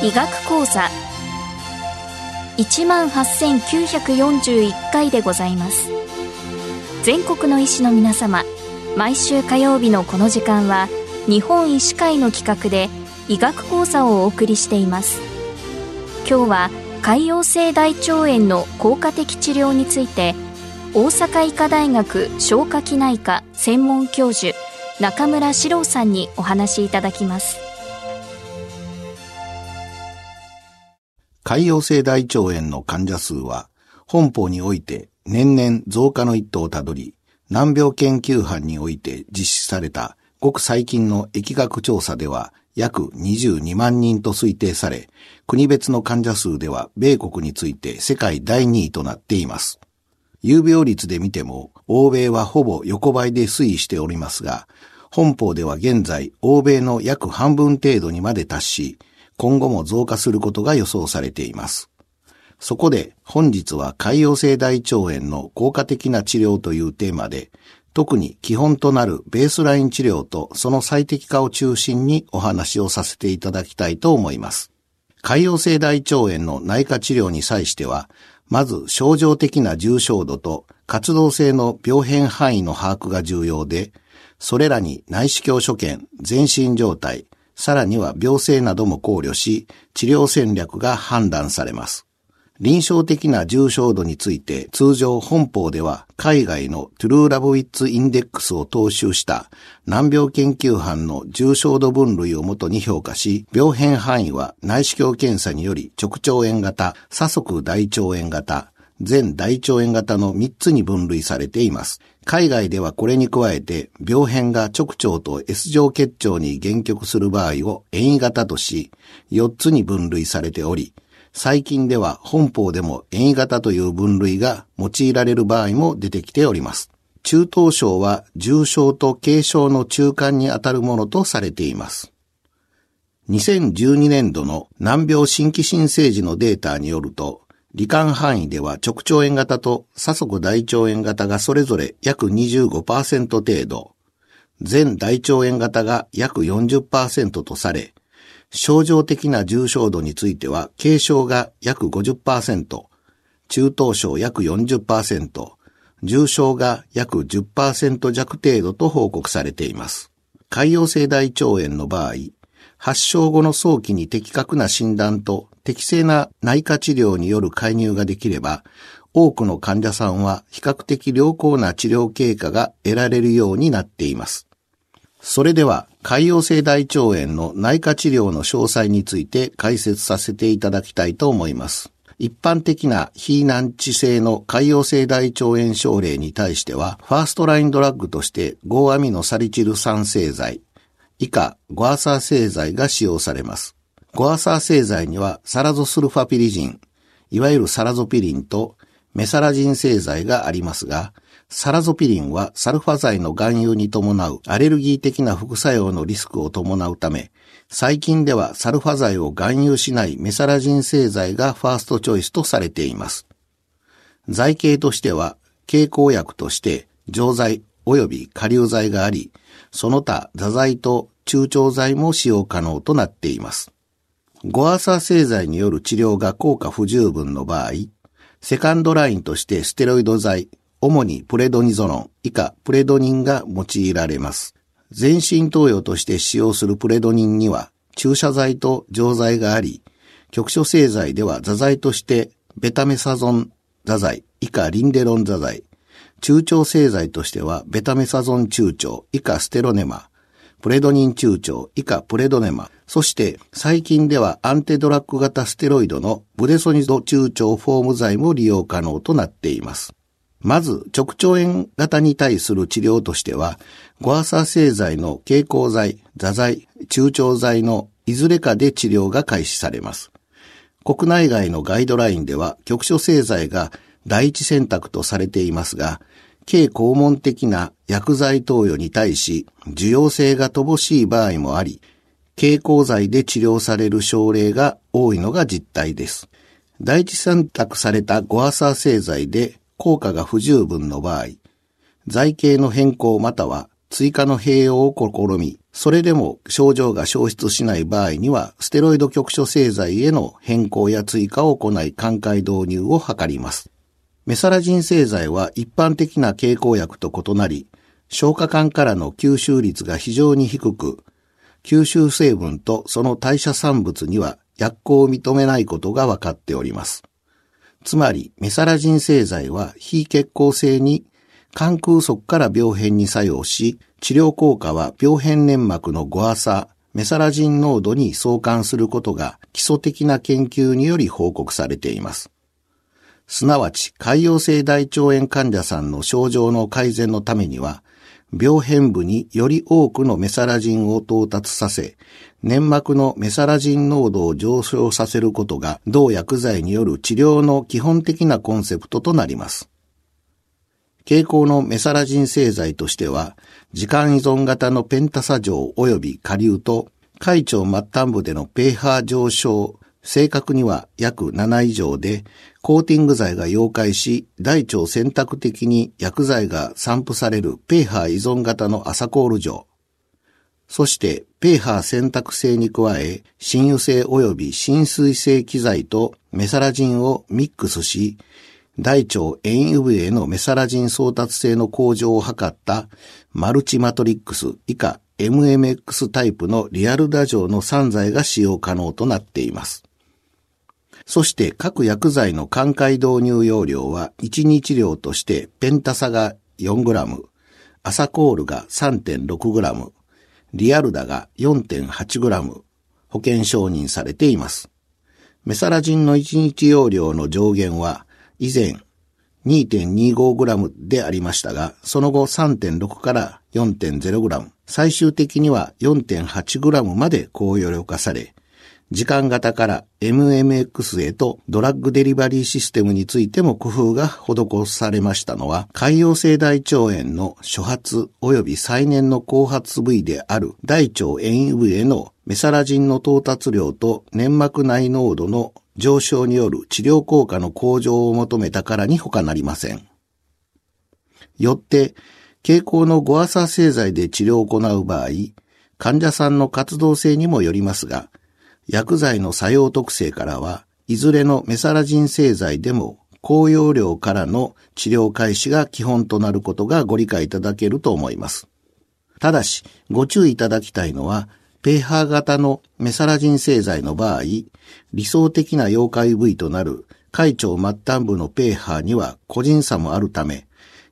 医学講座。18,941回でございます。全国の医師の皆様毎週火曜日のこの時間は日本医師会の企画で医学講座をお送りしています。今日は潰瘍性大腸炎の効果的治療について大阪医科大学消化器内科専門教授中村史郎さんにお話しいただきます。潰瘍性大腸炎の患者数は本邦において年々増加の一途をたどり、難病研究班において実施されたごく最近の疫学調査では約22万人と推定され、国別の患者数では米国について世界第2位となっています。有病率で見ても、欧米はほぼ横ばいで推移しておりますが、本邦では現在、欧米の約半分程度にまで達し、今後も増加することが予想されています。そこで本日は潰瘍性大腸炎の効果的な治療というテーマで、特に基本となるベースライン治療とその最適化を中心にお話をさせていただきたいと思います。潰瘍性大腸炎の内科治療に際しては、まず症状的な重症度と活動性の病変範囲の把握が重要で、それらに内視鏡所見、全身状態、さらには病性なども考慮し、治療戦略が判断されます。臨床的な重症度について通常本邦では海外のトゥルーラブウィッツインデックスを踏襲した難病研究班の重症度分類をもとに評価し、病変範囲は内視鏡検査により直腸炎型、左側大腸炎型、全大腸炎型の3つに分類されています。海外ではこれに加えて、病変が直腸と S 状結腸に限局する場合を変異型とし、4つに分類されており、最近では本邦でも変異型という分類が用いられる場合も出てきております。中等症は重症と軽症の中間にあたるものとされています。2012年度の難病新規新生児のデータによると、罹患範囲では直腸炎型と左側大腸炎型がそれぞれ約25%程度、全大腸炎型が約40%とされ、症状的な重症度については軽症が約50%、中等症約40%、重症が約10%弱程度と報告されています。潰瘍性大腸炎の場合、発症後の早期に的確な診断と適正な内科治療による介入ができれば、多くの患者さんは比較的良好な治療経過が得られるようになっています。それでは、潰瘍性大腸炎の内科治療の詳細について解説させていただきたいと思います。一般的な非難治性の潰瘍性大腸炎症例に対しては、ファーストラインドラッグとして、ゴーアミノサリチル酸製剤、以下、ゴアサー製剤が使用されます。ゴアサー製剤にはサラゾスルファピリジン、いわゆるサラゾピリンとメサラジン製剤がありますが、サラゾピリンはサルファ剤の含有に伴うアレルギー的な副作用のリスクを伴うため、最近ではサルファ剤を含有しないメサラジン製剤がファーストチョイスとされています。剤形としては、経口薬として錠剤及び下流剤があり、その他座剤と中腸剤も使用可能となっています。ゴアサ製剤による治療が効果不十分の場合、セカンドラインとしてステロイド剤、主にプレドニゾロン、以下プレドニンが用いられます。全身投与として使用するプレドニンには注射剤と錠剤があり、局所製剤では座剤としてベタメサゾン座剤、以下リンデロン座剤、中腸製剤としてはベタメサゾン中腸、以下ステロネマ、プレドニン中腸、以下プレドネマ、そして最近ではアンテドラッグ型ステロイドのブデソニド中腸フォーム剤も利用可能となっています。まず、直腸炎型に対する治療としては、ゴアサ製剤の蛍光剤、座剤、中腸剤のいずれかで治療が開始されます。国内外のガイドラインでは局所製剤が第一選択とされていますが、軽肛門的な薬剤投与に対し、受容性が乏しい場合もあり、経口剤で治療される症例が多いのが実態です。第一選択されたゴアサー製剤で効果が不十分の場合、剤形の変更または追加の併用を試み、それでも症状が消失しない場合には、ステロイド局所製剤への変更や追加を行い、寛解導入を図ります。メサラジン製剤は一般的な経口薬と異なり、消化管からの吸収率が非常に低く、吸収成分とその代謝産物には薬効を認めないことが分かっております。つまり、メサラジン製剤は非血行性に肝空側から病変に作用し、治療効果は病変粘膜のゴアサ、メサラジン濃度に相関することが基礎的な研究により報告されています。すなわち、潰瘍性大腸炎患者さんの症状の改善のためには、病変部により多くのメサラジンを到達させ、粘膜のメサラジン濃度を上昇させることが同薬剤による治療の基本的なコンセプトとなります。傾向のメサラジン製剤としては、時間依存型のペンタサ錠及び下流と、海腸末端部でのペーハー上昇、正確には約7以上で、コーティング剤が溶解し、大腸選択的に薬剤が散布されるペーハー依存型のアサコール錠。そして、ペーハー選択性に加え、浸油性及び浸水性機材とメサラジンをミックスし、大腸遠油部へのメサラジン送達性の向上を図ったマルチマトリックス以下 MMX タイプのリアルダ錠の3剤が使用可能となっています。そして各薬剤の寛解導入容量は1日量としてペンタサが 4g、アサコールが 3.6g、リアルダが 4.8g 保険承認されています。メサラジンの1日容量の上限は以前 2.25g でありましたが、その後3.6から 4.0g、最終的には 4.8g まで高容量化され、時間型から MMX へとドラッグデリバリーシステムについても工夫が施されましたのは、海洋性大腸炎の初発及び再燃の後発部位である大腸炎部へのメサラジンの到達量と粘膜内濃度の上昇による治療効果の向上を求めたからに他なりません。よって、傾向のゴアサ製剤で治療を行う場合、患者さんの活動性にもよりますが、薬剤の作用特性からは、いずれのメサラジン製剤でも高容量からの治療開始が基本となることがご理解いただけると思います。ただし、ご注意いただきたいのは、ペーハー型のメサラジン製剤の場合、理想的な溶解部位となる海腸末端部のペーハーには個人差もあるため、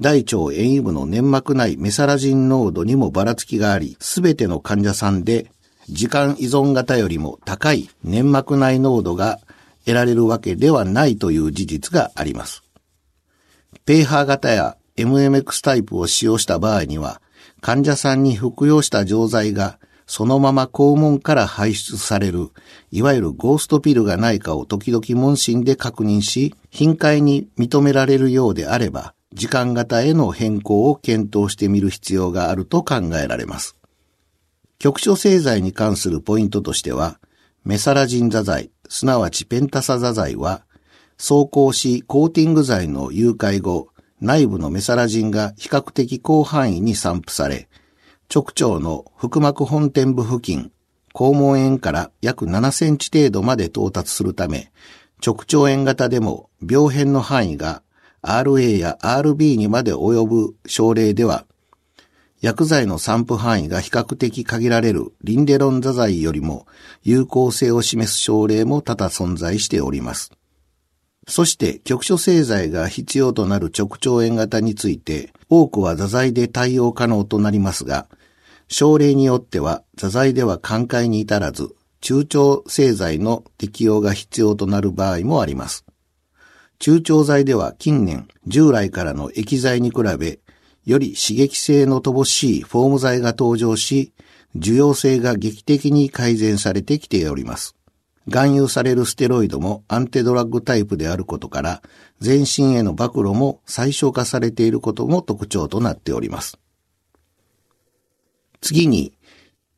大腸遠位部の粘膜内メサラジン濃度にもばらつきがあり、すべての患者さんで時間依存型よりも高い粘膜内濃度が得られるわけではないという事実があります。ペーハー型や MMX タイプを使用した場合には、患者さんに服用した錠剤がそのまま肛門から排出される、いわゆるゴーストピルがないかを時々問診で確認し、頻回に認められるようであれば、時間型への変更を検討してみる必要があると考えられます。局所製剤に関するポイントとしては、メサラジン座剤、すなわちペンタサ座剤は、走行しコーティング剤の誘拐後、内部のメサラジンが比較的広範囲に散布され、直腸の腹膜本店部付近、肛門炎から約7センチ程度まで到達するため、直腸炎型でも病変の範囲が RA や RB にまで及ぶ症例では薬剤の散布範囲が比較的限られるリンデロン座剤よりも有効性を示す症例も多々存在しております。そして局所製剤が必要となる直腸炎型について多くは座剤で対応可能となりますが、症例によっては座剤では寛解に至らず中腸製剤の適用が必要となる場合もあります。中腸剤では近年従来からの液剤に比べより刺激性の乏しいフォーム剤が登場し、受容性が劇的に改善されてきております。含有されるステロイドもアンテドラッグタイプであることから、全身への暴露も最小化されていることも特徴となっております。次に、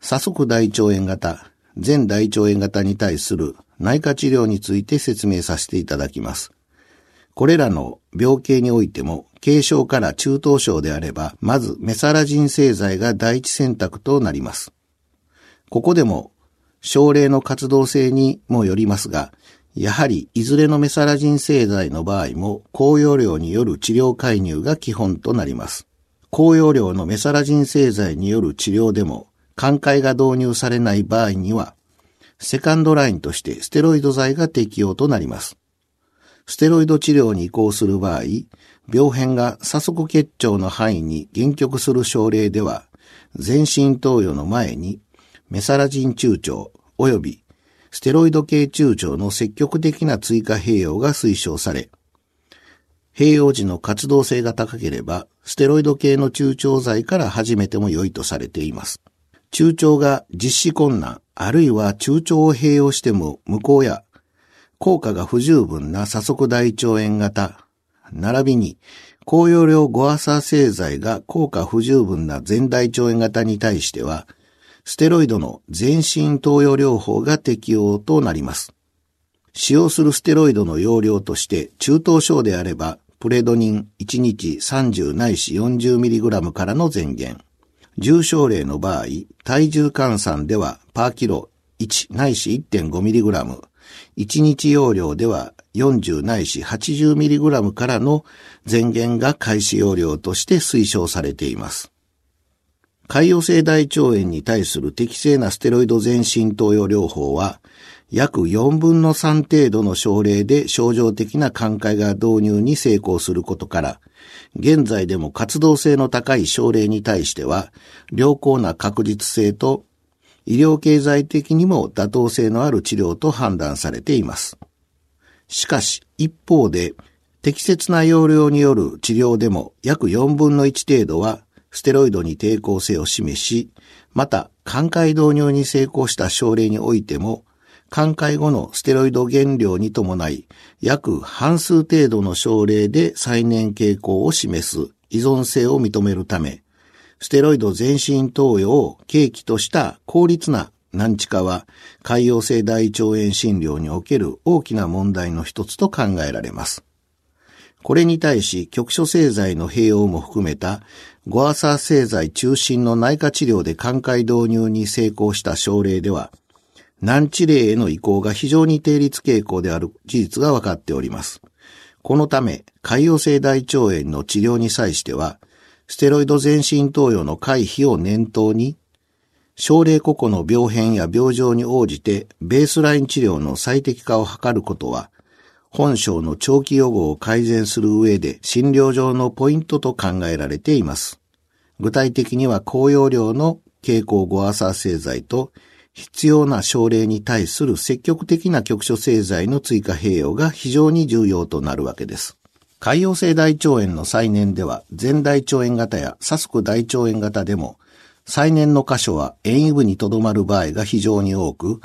左側大腸炎型、全大腸炎型に対する内科治療について説明させていただきます。これらの病形においても、軽症から中等症であれば、まずメサラジン製剤が第一選択となります。ここでも、症例の活動性にもよりますが、やはりいずれのメサラジン製剤の場合も高容量による治療介入が基本となります。高容量のメサラジン製剤による治療でも、寛解が導入されない場合には、セカンドラインとしてステロイド剤が適用となります。ステロイド治療に移行する場合、病変が左側結腸の範囲に限局する症例では、全身投与の前にメサラジン中腸及びステロイド系中腸の積極的な追加併用が推奨され、併用時の活動性が高ければ、ステロイド系の中腸剤から始めても良いとされています。中腸が実施困難、あるいは中腸を併用しても無効や効果が不十分な左側大腸炎型、並びに高容量ゴアサ製剤が効果不十分な全大腸炎型に対しては、ステロイドの全身投与療法が適用となります。使用するステロイドの容量として中等症であれば、プレドニン1日30ないし 40mg からの前減。重症例の場合、体重換算ではパーキロ1ないし 1.5mg、1日容量では40ないし 80mg からの前減が開始容量として推奨されています。潰瘍性大腸炎に対する適正なステロイド全身投与療法は、約4分の3程度の症例で症状的な寛解が導入に成功することから、現在でも活動性の高い症例に対しては、良好な確実性と医療経済的にも妥当性のある治療と判断されています。しかし、一方で、適切な容量による治療でも約4分の1程度はステロイドに抵抗性を示し、また、寛解導入に成功した症例においても、寛解後のステロイド減量に伴い、約半数程度の症例で再燃傾向を示す依存性を認めるため、ステロイド全身投与を契機とした効率な難治化は、潰瘍性大腸炎診療における大きな問題の一つと考えられます。これに対し、局所製剤の併用も含めたゴアサー製剤中心の内科治療で寛解導入に成功した症例では、難治例への移行が非常に定率傾向である事実が分かっております。このため、潰瘍性大腸炎の治療に際しては、ステロイド全身投与の回避を念頭に、症例個々の病変や病状に応じてベースライン治療の最適化を図ることは、本症の長期予後を改善する上で診療上のポイントと考えられています。具体的には高容量の経口5アサー製剤と必要な症例に対する積極的な局所製剤の追加併用が非常に重要となるわけです。潰瘍性大腸炎の再燃では全大腸炎型や左側大腸炎型でも再燃の箇所は遠位部にとどまる場合が非常に多く、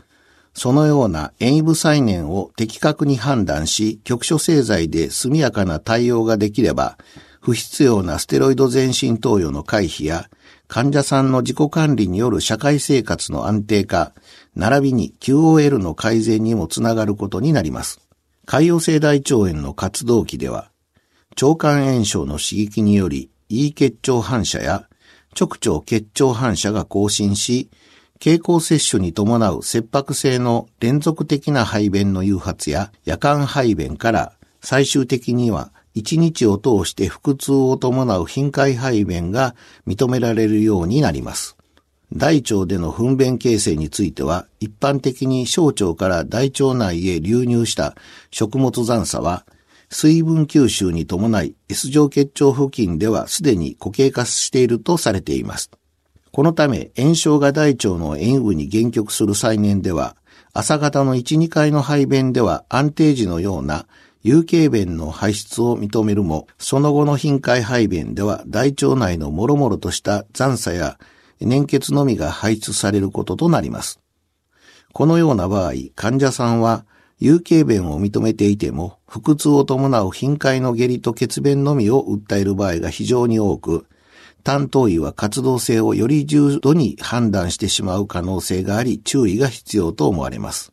そのような遠位部再燃を的確に判断し、局所製剤で速やかな対応ができれば、不必要なステロイド全身投与の回避や、患者さんの自己管理による社会生活の安定化、並びに QOL の改善にもつながることになります。潰瘍性大腸炎の活動期では、腸管炎症の刺激により、胃結腸反射や直腸結腸反射が更新し、経口摂取に伴う切迫性の連続的な排便の誘発や夜間排便から最終的には一日を通して腹痛を伴う頻回排便が認められるようになります。大腸での糞便形成については、一般的に小腸から大腸内へ流入した食物残差は、水分吸収に伴い S 状結腸付近ではすでに固形化しているとされています。このため、炎症が大腸の塩分に限局する再燃では、朝方の1、2回の排便では安定時のような有形便の排出を認めるも、その後の頻回排便では大腸内のもろもろとした残差や粘血のみが排出されることとなります。このような場合、患者さんは有形便を認めていても、腹痛を伴う頻回の下痢と血便のみを訴える場合が非常に多く、担当医は活動性をより重度に判断してしまう可能性があり、注意が必要と思われます。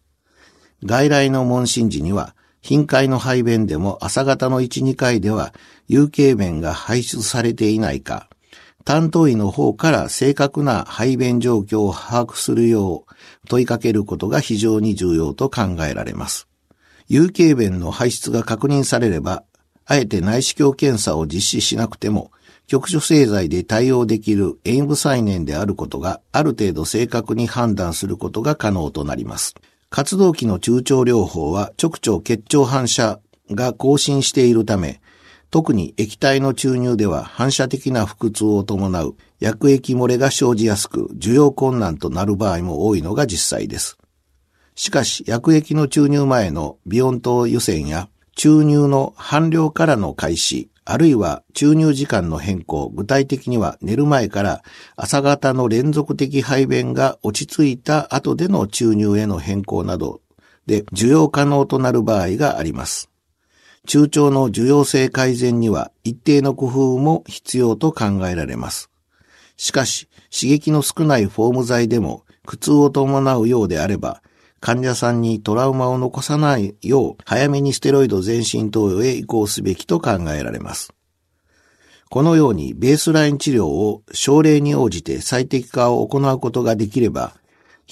外来の問診時には、頻回の排便でも朝方の1、2回では有形便が排出されていないか、担当医の方から正確な排便状況を把握するよう問いかけることが非常に重要と考えられます。有形便の排出が確認されれば、あえて内視鏡検査を実施しなくても、局所製剤で対応できる塩部再燃であることがある程度正確に判断することが可能となります。活動期の中腸療法は直腸血腸反射が更新しているため、特に液体の注入では反射的な腹痛を伴う薬液漏れが生じやすく、受容困難となる場合も多いのが実際です。しかし、薬液の注入前のビオント湯煎や注入の半量からの開始、あるいは注入時間の変更、具体的には寝る前から朝方の連続的排便が落ち着いた後での注入への変更などで受容可能となる場合があります。中腸の受容性改善には一定の工夫も必要と考えられます。しかし、刺激の少ないフォーム剤でも苦痛を伴うようであれば、患者さんにトラウマを残さないよう、早めにステロイド全身投与へ移行すべきと考えられます。このようにベースライン治療を症例に応じて最適化を行うことができれば、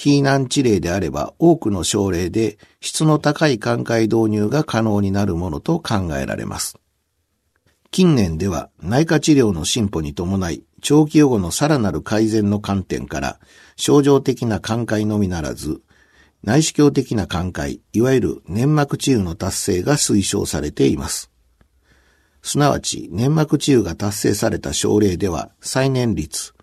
非難治療であれば多くの症例で質の高い寛解導入が可能になるものと考えられます。近年では内科治療の進歩に伴い、長期予後のさらなる改善の観点から、症状的な寛解のみならず、内視鏡的な寛解、いわゆる粘膜治癒の達成が推奨されています。すなわち、粘膜治癒が達成された症例では、再燃率、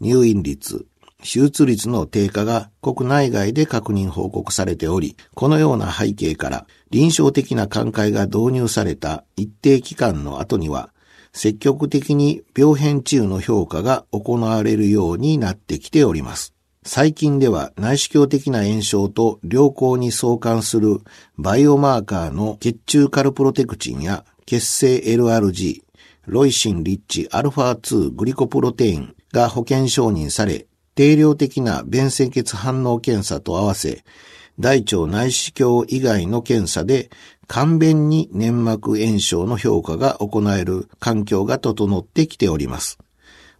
入院率、手術率の低下が国内外で確認報告されており、このような背景から臨床的な寛解が導入された一定期間の後には、積極的に病変治癒の評価が行われるようになってきております。最近では内視鏡的な炎症と良好に相関するバイオマーカーの血中カルプロテクチンや血清 LRG、ロイシンリッチアルファ2グリコプロテインが保険承認され、定量的な便潜血反応検査と合わせ、大腸内視鏡以外の検査で簡便に粘膜炎症の評価が行える環境が整ってきております。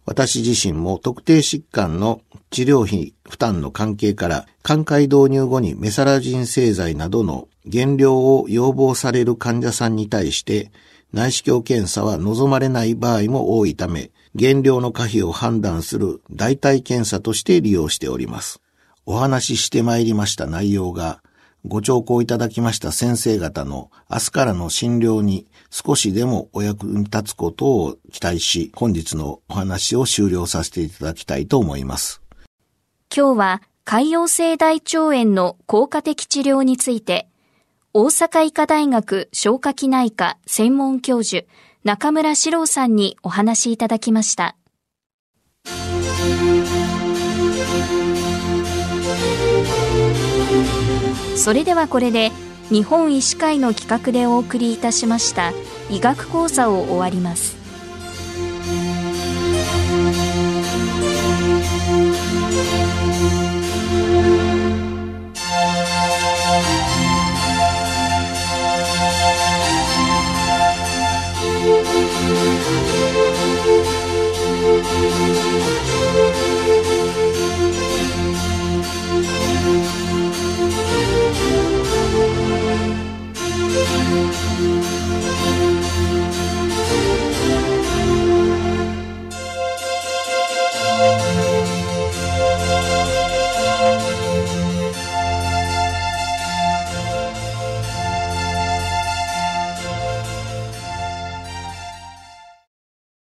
私自身も特定疾患の治療費負担の関係から、寛解導入後にメサラジン製剤などの減量を要望される患者さんに対して、内視鏡検査は望まれない場合も多いため、減量の可否を判断する代替検査として利用しております。お話ししてまいりました内容が、ご聴講いただきました先生方の明日からの診療に少しでもお役に立つことを期待し、本日のお話を終了させていただきたいと思います。今日は潰瘍性大腸炎の効果的治療について、大阪医科大学消化器内科専門教授中村史郎さんにお話いただきました。それではこれで日本医師会の企画でお送りいたしました医学講座を終わります。